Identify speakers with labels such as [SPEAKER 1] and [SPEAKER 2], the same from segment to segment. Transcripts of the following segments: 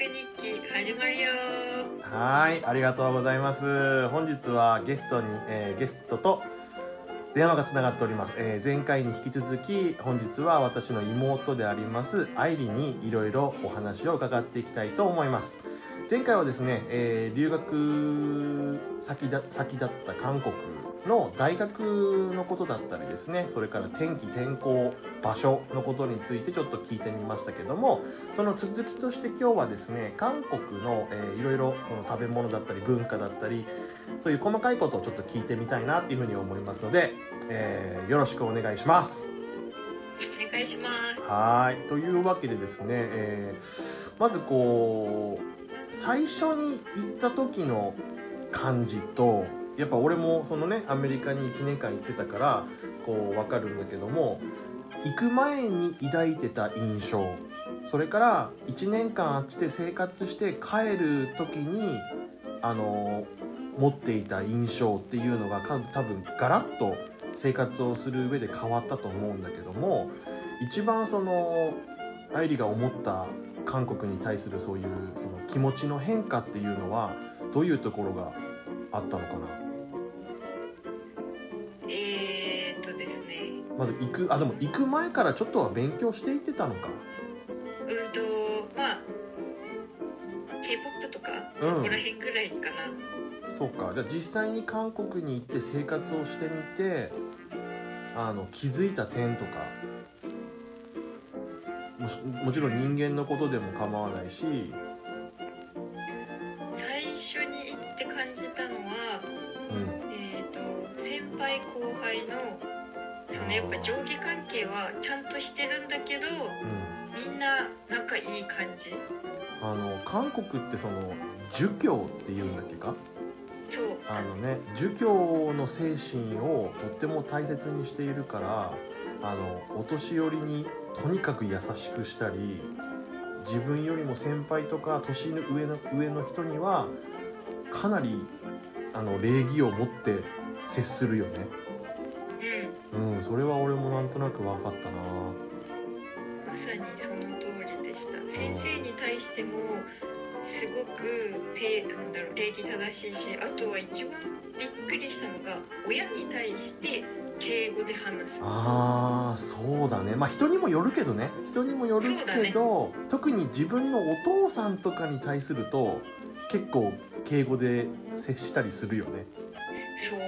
[SPEAKER 1] 日記始まるよ
[SPEAKER 2] はいありがとうございます。本日はゲストに、えーゲストと電話がつながっております、えー前回に引き続き本日は私の妹であります愛理にいろいろお話を伺っていきたいと思います。前回はですね、えー留学先だ先だった韓国の大学のことだったりですねそれから天気天候場所のことについてちょっと聞いてみましたけどもその続きとして今日はですね韓国の、えーいろいろその食べ物だったり文化だったりそういう細かいことをちょっと聞いてみたいなっていうふうに思いますので、えーよろしくお願いします。
[SPEAKER 1] お願いします
[SPEAKER 2] はいというわけでですね、えーまずこう最初に行った時の感じとやっぱ俺もそのねアメリカに1年間行ってたからこう分かるんだけども行く前に抱いてた印象。それから1年間あっちで生活して帰る時にあの持っていた印象っていうのが多分ガラッと生活をする上で変わったと思うんだけども一番その愛理が思った韓国に対するそういうその気持ちの変化っていうのはどういうところがあったのかな？まず行くあでも行く前からちょっとは勉強していってたのか。
[SPEAKER 1] うんとまあ K-POP とか、
[SPEAKER 2] うん。
[SPEAKER 1] そこら辺ぐらいかな。
[SPEAKER 2] そうか。じゃあ実際に韓国に行って生活をしてみてあの気づいた点とか。もしもちろん人間のことでも構わないし
[SPEAKER 1] してるんだけど
[SPEAKER 2] うん。
[SPEAKER 1] みんな仲いい感じ。
[SPEAKER 2] あの韓国ってその儒教っていうんだっけか？
[SPEAKER 1] そう。
[SPEAKER 2] あのね儒教の精神をとっても大切にしているからあのお年寄りにとにかく優しくしたり自分よりも先輩とか年の上の上の人にはかなりあの礼儀を持って接するよね。
[SPEAKER 1] うん。
[SPEAKER 2] うんそれは俺もなんとなく分かったな
[SPEAKER 1] 先生に対してもすごくてなんだろう礼儀正しいしあとは一番びっくりしたのが親に対して敬語で話す。
[SPEAKER 2] あーそうだね。まあ人にもよるけどね。人にもよるけど、特に自分のお父さんとかに対すると結構敬語で接したりするよね。
[SPEAKER 1] そう。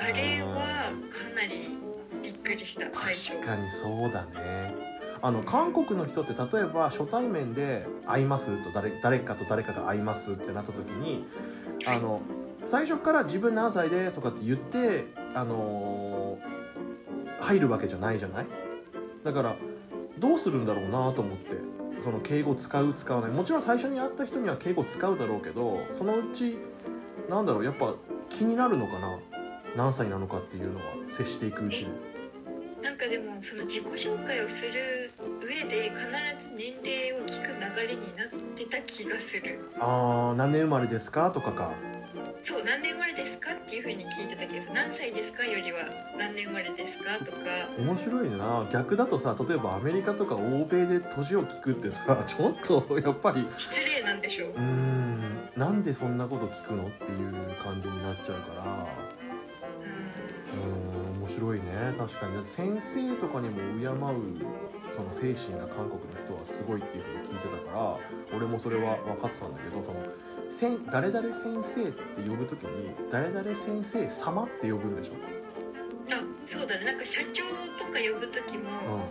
[SPEAKER 1] あれはかなりびっくりした最初
[SPEAKER 2] 確かにそうだねあの韓国の人って例えば初対面で「会います」と誰誰かと誰かが会いますってなった時にあの最初から自分何歳ですとかって言ってあのー入るわけじゃないじゃない？だからどうするんだろうなと思ってその敬語使う使わない。もちろん最初に会った人には敬語使うだろうけどそのうちなんだろうやっぱ気になるのかな？何歳なのかっていうのは接していくうちに。
[SPEAKER 1] なんかでもその自己紹介をする上で必ず年齢を聞く流れになってた気がする。
[SPEAKER 2] あー何年生まれですか？とかか。
[SPEAKER 1] そう何年生まれですか？っていうふうに聞いてたけど何歳ですか？よりは何年生まれですか？とか。
[SPEAKER 2] 面白いな。逆だとさ例えばアメリカとか欧米で年を聞くってさ ちょっとやっぱり。
[SPEAKER 1] 失礼なんでしょう。
[SPEAKER 2] うーん。なんでそんなこと聞くの？っていう感じになっちゃうから白いね。確かに先生とかにも敬うその精神が韓国の人はすごいっていうふうに聞いてたから俺もそれは分かってたんだけどそのせん誰々先生って呼ぶ時に誰々先生様って呼ぶんでしょ？
[SPEAKER 1] あそうだね。なんか社長とか呼ぶ時も、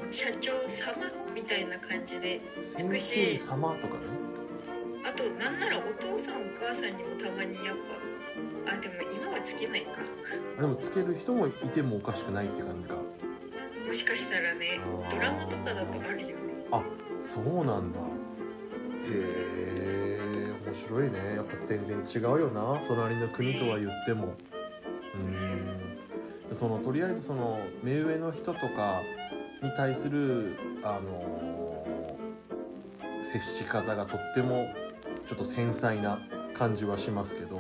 [SPEAKER 2] う
[SPEAKER 1] 社長様みたいな感じで
[SPEAKER 2] 先生様とかね。
[SPEAKER 1] あとなんならお父さんお母さんにもたまにやっぱあでも今はつけないか。
[SPEAKER 2] でもつける人もいてもおかしくないって感じか。
[SPEAKER 1] もしかしたらね
[SPEAKER 2] あー。
[SPEAKER 1] ドラマとかだとあるよね。
[SPEAKER 2] そうなんだ。へえ面白いね。やっぱ全然違うよな。隣の国とは言っても。うん。そのとりあえずその目上の人とかに対するあの接し方がとってもちょっと繊細な感じはしますけど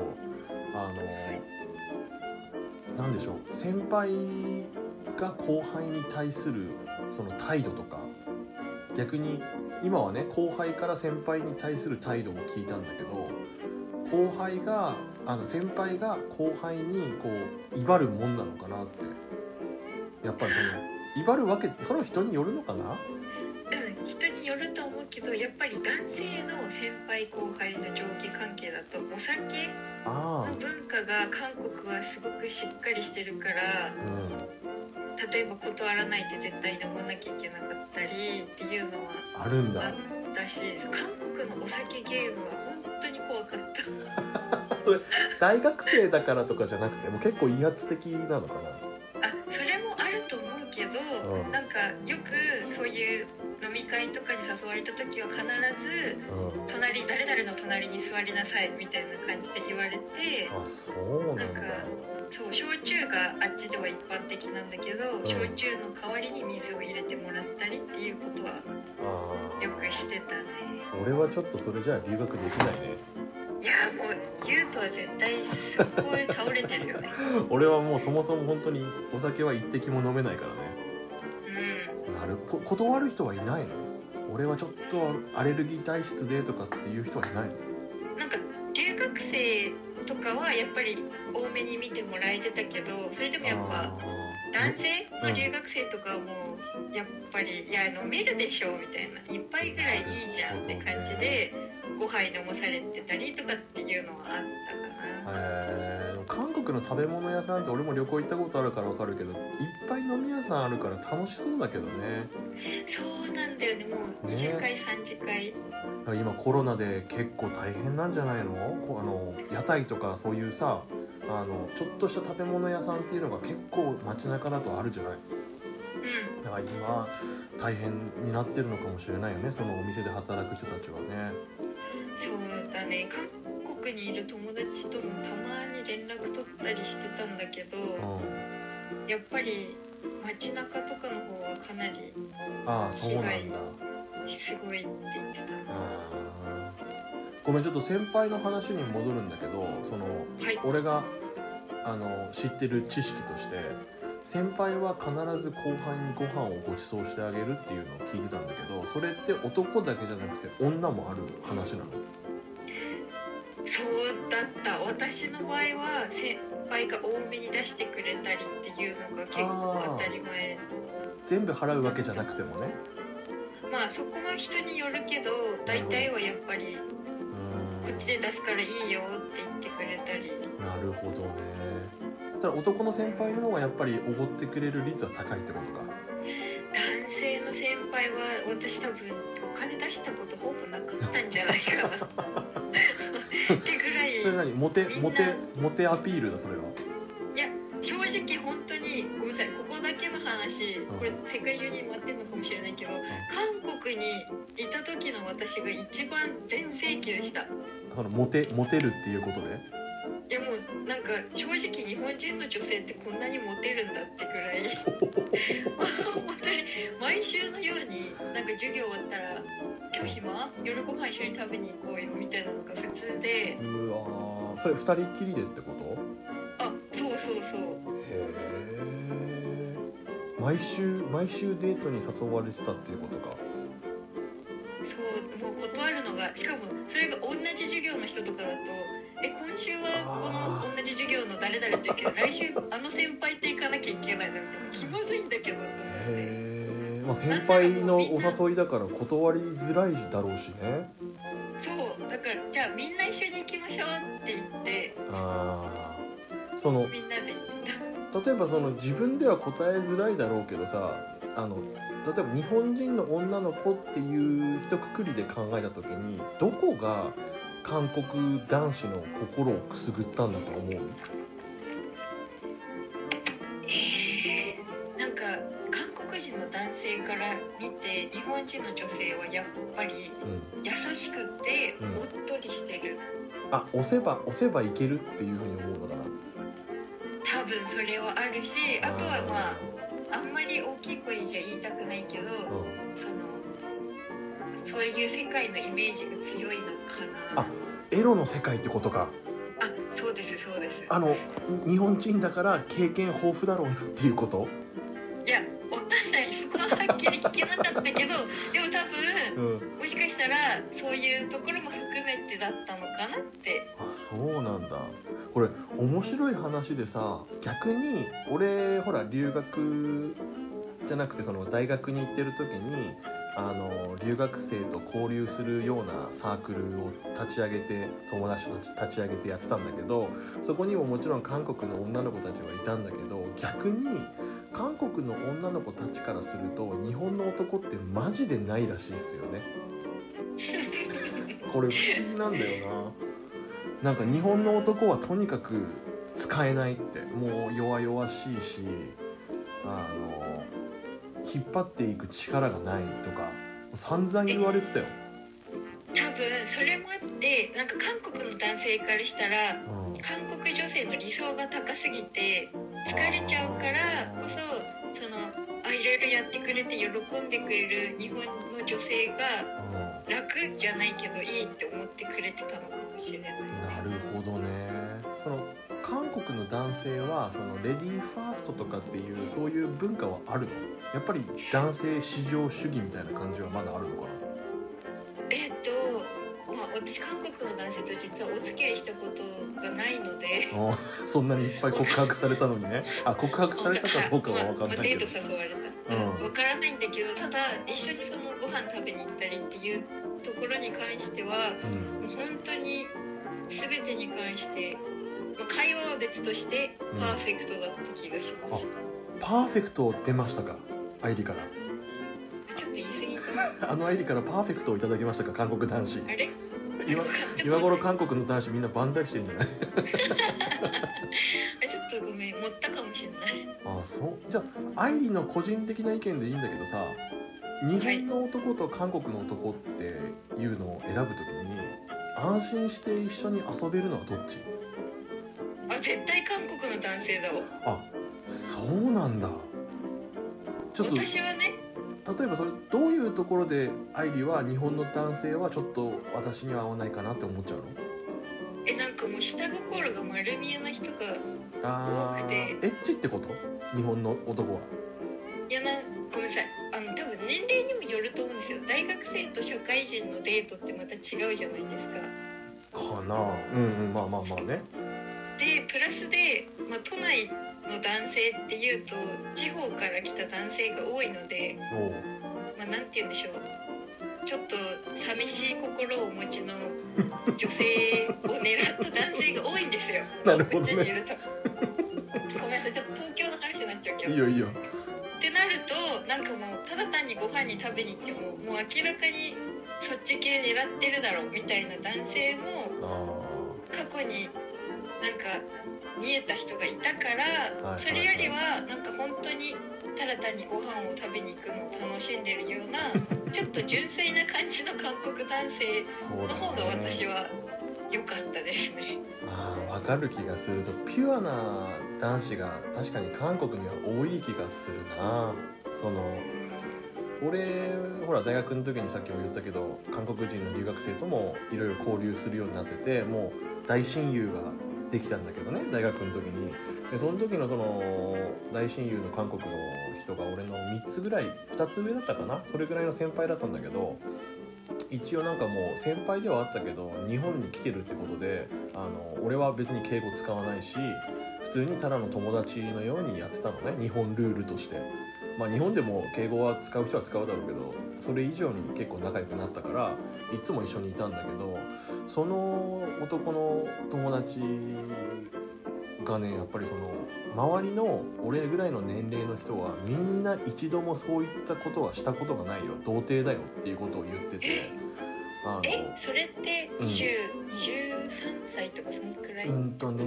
[SPEAKER 2] あのなんでしょう。先輩が後輩に対するその態度とか逆に今はね後輩から先輩に対する態度を聞いたんだけど後輩があの先輩が後輩にこう威張るもんなのかなって。やっぱりその威張るわけその人によるのかな？
[SPEAKER 1] うん人によると思うけどやっぱり男性の先輩後輩の上下関係だとお酒
[SPEAKER 2] あ
[SPEAKER 1] の文化が韓国はすごくしっかりしてるから
[SPEAKER 2] あうん
[SPEAKER 1] 例えば断らないで絶対飲まなきゃいけなかったりっていうのは
[SPEAKER 2] あるんだ。
[SPEAKER 1] あったし韓国のお酒ゲームは本当に怖かった。
[SPEAKER 2] 大学生だからとかじゃなくてもう結構威圧的なのかな？
[SPEAKER 1] あそれもあると思うけど、
[SPEAKER 2] うん。
[SPEAKER 1] なんかよくそういう飲み会とかに誘われた時は必ず
[SPEAKER 2] うん。
[SPEAKER 1] 隣誰々の隣に座りなさいみたいな感じで言われて
[SPEAKER 2] あそうなんだ。
[SPEAKER 1] そう焼酎があっちでは一般的なんだけど、
[SPEAKER 2] ん。
[SPEAKER 1] 焼酎の代わりに水を入れてもらったりっていうことは
[SPEAKER 2] あ
[SPEAKER 1] よくしてたね。
[SPEAKER 2] あ俺はちょっとそれじゃあ留学できないね。
[SPEAKER 1] いやもうユウトは絶対そこで倒れてるよね。
[SPEAKER 2] 俺はもうそもそも本当にお酒は一滴も飲めないからね。
[SPEAKER 1] う
[SPEAKER 2] あれこ断る人はいないの？俺はちょっとアレルギー体質でとかっていう人はいないの？
[SPEAKER 1] んなんか留学生とかはやっぱり多めに見てもらえてたけどそれでもやっぱ
[SPEAKER 2] あ
[SPEAKER 1] 男性の留学生とかはもうやっぱり「いや飲めるでしょ」みたいな「一杯ぐらいいいじゃん」って感じで5杯飲まされてたりとかっていうのはあったかな。
[SPEAKER 2] ーへー。韓国の食べ物屋さんって俺も旅行行ったことあるから分かるけどいっぱい飲み屋さんあるから楽しそうだけどね。
[SPEAKER 1] そうなんだよね。もう2次会3次会
[SPEAKER 2] だから今コロナで結構大変なんじゃないの？あの屋台とかそういうさあのちょっとした食べ物屋さんっていうのが結構街中だとあるじゃない？
[SPEAKER 1] うん。
[SPEAKER 2] だから今大変になってるのかもしれないよねそのお店で働く人たちはね
[SPEAKER 1] そうだね。韓国にいる友達ともたまに連絡取ったりしてたんだけど
[SPEAKER 2] うん。
[SPEAKER 1] やっぱり街中とかの方はかなり
[SPEAKER 2] ああそうなんだ。
[SPEAKER 1] すごいって言ってた。な
[SPEAKER 2] ごめんちょっと先輩の話に戻るんだけどその
[SPEAKER 1] はい。
[SPEAKER 2] 俺があの知ってる知識として先輩は必ず後輩にご飯をご馳走してあげるっていうのを聞いてたんだけどそれって男だけじゃなくて女もある話なの？
[SPEAKER 1] そうだった。私の場合は先輩が多めに出してくれたりっていうのが結構当たり前。
[SPEAKER 2] 全部払うわけじゃなくてもね。
[SPEAKER 1] まあそこは人によるけど大体はやっぱり
[SPEAKER 2] う
[SPEAKER 1] こっちで出すからいいよって言ってくれたり。
[SPEAKER 2] なるほどねただ男の先輩の方がやっぱりおごってくれる率は高いってことか。
[SPEAKER 1] 男性の先輩は私多分お金出したことほぼなかったんじゃないかな。ってぐらい。
[SPEAKER 2] それ何？モテモテモテアピールだそれは。
[SPEAKER 1] 正直本当にごめんなさいここだけの話
[SPEAKER 2] ん。
[SPEAKER 1] これ世界中に回ってるのかもしれないけど韓国にいた時の私が一番全盛期でした。
[SPEAKER 2] そのモテモテるっていうことで？
[SPEAKER 1] 人の女性ってこんなにモテるんだってくらい。本当に毎週のようになんか授業終わったら「今日暇？夜ご飯一緒に食べに行こうよ」みたいなのが普通で。
[SPEAKER 2] うわー。それ二人っきりでってこと？
[SPEAKER 1] あそうそうそう。
[SPEAKER 2] へえ毎週毎週デートに誘われてたっていうことか。
[SPEAKER 1] そうもう断るのがしかもそれが同じ授業の人とかだと「え今週はこの同じ授業の誰々と行くけど来週あの先輩と行かなきゃいけないの」みたいな。気まずいんだけどと思って。
[SPEAKER 2] まあ先輩のお誘いだから断りづらいだろうしね。
[SPEAKER 1] そうだからじゃあみんな一緒に行きましょうって言って
[SPEAKER 2] ああその
[SPEAKER 1] みんなで行ってた。
[SPEAKER 2] 例えばその自分では答えづらいだろうけどさあの例えば日本人の女の子っていう一括りで考えた時にどこが韓国男子の心をくすぐったんだと思う？
[SPEAKER 1] なんか韓国人の男性から見て日本人の女性はやっぱり
[SPEAKER 2] うん。
[SPEAKER 1] 優しくて
[SPEAKER 2] うん。
[SPEAKER 1] おっとりしてる、
[SPEAKER 2] あ押せば押せばいけるっていうふうに思うのかな？
[SPEAKER 1] 多分それはあるしあとはまああんまり大きい声じゃ言いたくないけど、
[SPEAKER 2] うん。
[SPEAKER 1] そのそういう世界のイメージが強いのかな。
[SPEAKER 2] あエロの世界ってことか。
[SPEAKER 1] あそうですそうです。
[SPEAKER 2] あのに日本人だから経験豊富だろうなっていうこと？
[SPEAKER 1] いやわかんない。そこははっきり聞けなかったけど でも多分
[SPEAKER 2] うん。
[SPEAKER 1] もしかしたらそういうところも含めてだったのかなって。
[SPEAKER 2] あそうなんだ。これ面白い話でさ逆に俺ほら留学じゃなくてその大学に行ってる時にあの留学生と交流するようなサークルを立ち上げて友達と立ち上げてやってたんだけどそこにももちろん韓国の女の子たちはいたんだけど逆に韓国の女の子たちからすると日本の男ってマジでないらしいですよね。これ不思議なんだよな。なんか日本の男はとにかく使えないってもう弱々しいし引っ張っていく力がないとか散々言われてたよ、
[SPEAKER 1] 多分それもあってなんか韓国の男性からしたら
[SPEAKER 2] うん、
[SPEAKER 1] 韓国女性の理想が高すぎて疲れちゃうからこそそのあいろいろやってくれて喜んでくれる日本の女性が
[SPEAKER 2] うん。
[SPEAKER 1] 楽じゃないけどいいって思ってくれてたのかもしれない。ね
[SPEAKER 2] なるほどね。その韓国の男性はそのレディーファーストとかっていうそういう文化はあるの？やっぱり男性至上主義みたいな感じはまだあるのか
[SPEAKER 1] えっとまあ私韓国の男性と実はお付き合いしたことがないので。
[SPEAKER 2] な あそんなにいっぱい告白されたのにね。あ告白されたかどうかは分かん
[SPEAKER 1] まあ
[SPEAKER 2] ないけど。
[SPEAKER 1] デート誘われた、
[SPEAKER 2] うん。
[SPEAKER 1] うん、分からないんだけどただ一緒にそのご飯食べに行ったりっていうところに関しては
[SPEAKER 2] うん。
[SPEAKER 1] もう本当に全てに関して、まあ、会話は別として
[SPEAKER 2] うん
[SPEAKER 1] パーフェクトだった気がします、
[SPEAKER 2] パーフェクト出ましたか？愛理から。
[SPEAKER 1] ちょっと言い過ぎた
[SPEAKER 2] あの愛理からパーフェクトをいただきましたか韓国男子。
[SPEAKER 1] あれ？
[SPEAKER 2] 今今頃韓国の男子みんな万歳してんじゃない？
[SPEAKER 1] あちょっとごめん。持ったかもしれない。
[SPEAKER 2] あそう？じゃあ愛理の個人的な意見でいいんだけどさ日本の男と韓国の男っていうのを選ぶときに安心して一緒に遊べるのはどっち？
[SPEAKER 1] あ絶対韓国の男性だわ。
[SPEAKER 2] あそうなんだちょっと
[SPEAKER 1] 私はね。
[SPEAKER 2] 例えばそれどういうところで愛理は日本の男性はちょっと私には合わないかなって思っちゃうの？
[SPEAKER 1] えなんかもう下心が丸見えな人が
[SPEAKER 2] あ
[SPEAKER 1] 多くて。
[SPEAKER 2] ーエッチってこと？日本の男は。い
[SPEAKER 1] やなごめんなさい。あの多分年齢にもよると思うんですよ。大学生と社会人のデートってまた違うじゃないですか。
[SPEAKER 2] かなうんうんまあまあまあね。
[SPEAKER 1] でプラスで、まあ、都内の男性っていうと地方から来た男性が多いので、まあ、て言うんでしょう。ちょっと寂しい心をお持ちの女性を狙った男性が多いんですよ。
[SPEAKER 2] なるほどね。
[SPEAKER 1] こっちにいると。ごめんなさいちょっと東京の話になっちゃうけど。
[SPEAKER 2] いいよいいよ。
[SPEAKER 1] ってなるとなんかもうただ単にご飯に食べに行ってももう明らかにそっち系狙ってるだろうみたいな男性も
[SPEAKER 2] あ
[SPEAKER 1] 過去になんか見えた人がいたから、
[SPEAKER 2] はい
[SPEAKER 1] それよりはなんか本当にただ単にご飯を食べに行くのを楽しんでるような ちょっと純粋な感じの韓国男性の方が
[SPEAKER 2] ね
[SPEAKER 1] 私は良かったですね。
[SPEAKER 2] あー分かる気がする。とピュアな男子が確かに韓国には多い気がするな。その俺ほら大学の時にさっきも言ったけど韓国人の留学生ともいろいろ交流するようになっててもう大親友ができたんだけどね大学の時に。でその時のその大親友の韓国の人が俺の3つぐらい2つ上だったかな？それぐらいの先輩だったんだけど一応なんかもう先輩ではあったけど日本に来てるってことであの俺は別に敬語使わないし普通にただの友達のようにやってたのね日本ルールとして。まあ日本でも敬語は使う人は使うだろうけどそれ以上に結構仲良くなったからいつも一緒にいたんだけどその男の友達がねやっぱりその周りの俺ぐらいの年齢の人はみんな一度もそういったことはしたことがないよ。童貞だよっていうことを言ってて。あの
[SPEAKER 1] えそれって
[SPEAKER 2] うん。
[SPEAKER 1] 20、23歳とかそのくらい、
[SPEAKER 2] うんとね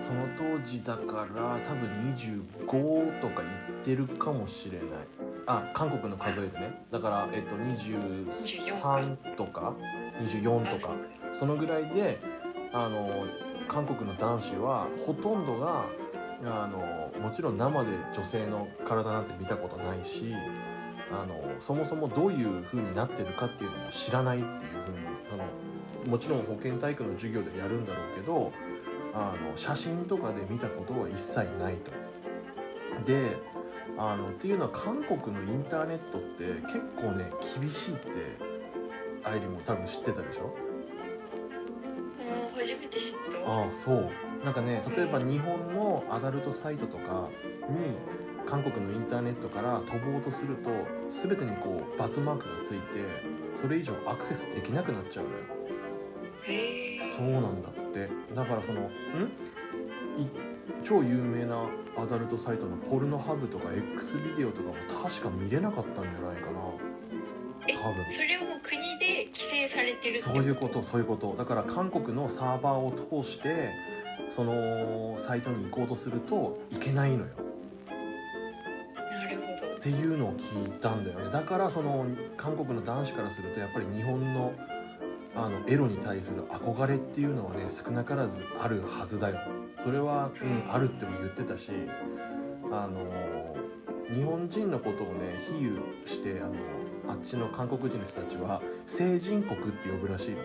[SPEAKER 2] その当時だから多分25とか言ってるかもしれない。あ韓国の数えでね。だからえっと23とか？24とか？
[SPEAKER 1] あそ
[SPEAKER 2] のぐらいであの韓国の男子はほとんどがあのもちろん生で女性の体なんて見たことないしあのそもそもどういう風になってるかっていうのも知らないっていう風にもちろん保健体育の授業でやるんだろうけどあの写真とかで見たことは一切ないと。であのっていうのは韓国のインターネットって結構ね厳しいって愛理も多分知ってたでしょ？
[SPEAKER 1] 初めて知った。
[SPEAKER 2] ああそう。なんかね例えば日本のアダルトサイトとかに韓国のインターネットから飛ぼうとすると全てにこうバツマークがついてそれ以上アクセスできなくなっちゃうのよそうなんだって。だからそのん？い超有名なアダルトサイトのポルノハブとか X ビデオとかも確か見れなかったんじゃないかな。多分。
[SPEAKER 1] それはもう国で規制されてる
[SPEAKER 2] そういうことそういうこと。だから韓国のサーバーを通してそのサイトに行こうとするといけないのよ。
[SPEAKER 1] なるほど。
[SPEAKER 2] っていうのを聞いたんだよね。だからその韓国の男子からするとやっぱり日本のあのエロに対する憧れっていうのはね少なからずあるはずだよ。それは、うん、あるっても言ってたしあの日本人のことをね比喩してあのあっちの韓国人の人たちは成人国って呼ぶらしいのね。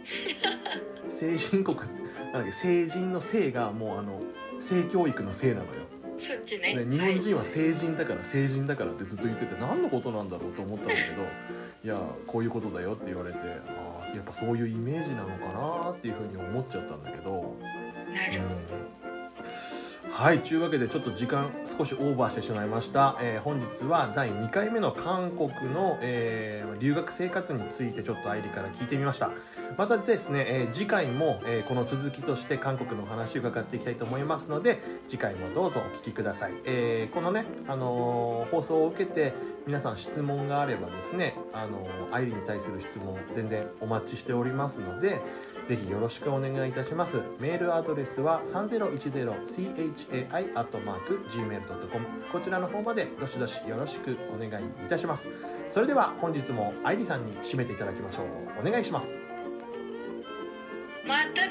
[SPEAKER 2] 成人国なんだっけ成人の性がもうあの性教育の性なのよ。
[SPEAKER 1] そっちね。
[SPEAKER 2] ね、日本人は成人だから成人だからってずっと言ってて何のことなんだろうと思ったんだけどいやこういうことだよって言われてああやっぱそういうイメージなのかなっていうふうに思っちゃったんだけど。
[SPEAKER 1] なるほど
[SPEAKER 2] はいというわけでちょっと時間少しオーバーしてしまいました、えー本日は第2回目の韓国の、えー留学生活についてちょっと愛理から聞いてみました。またですね、えー次回も、えーこの続きとして韓国の話を伺っていきたいと思いますので次回もどうぞお聞きください、えーこのね、あの放送を受けて皆さん質問があればですね、あのー愛理に対する質問全然お待ちしておりますのでぜひよろしくお願いいたします。メールアドレスは hai.gmail.com こちらの方までどしどしよろしくお願いいたします。それでは本日も愛理さんに締めていただきましょう。お願いします。
[SPEAKER 1] またね。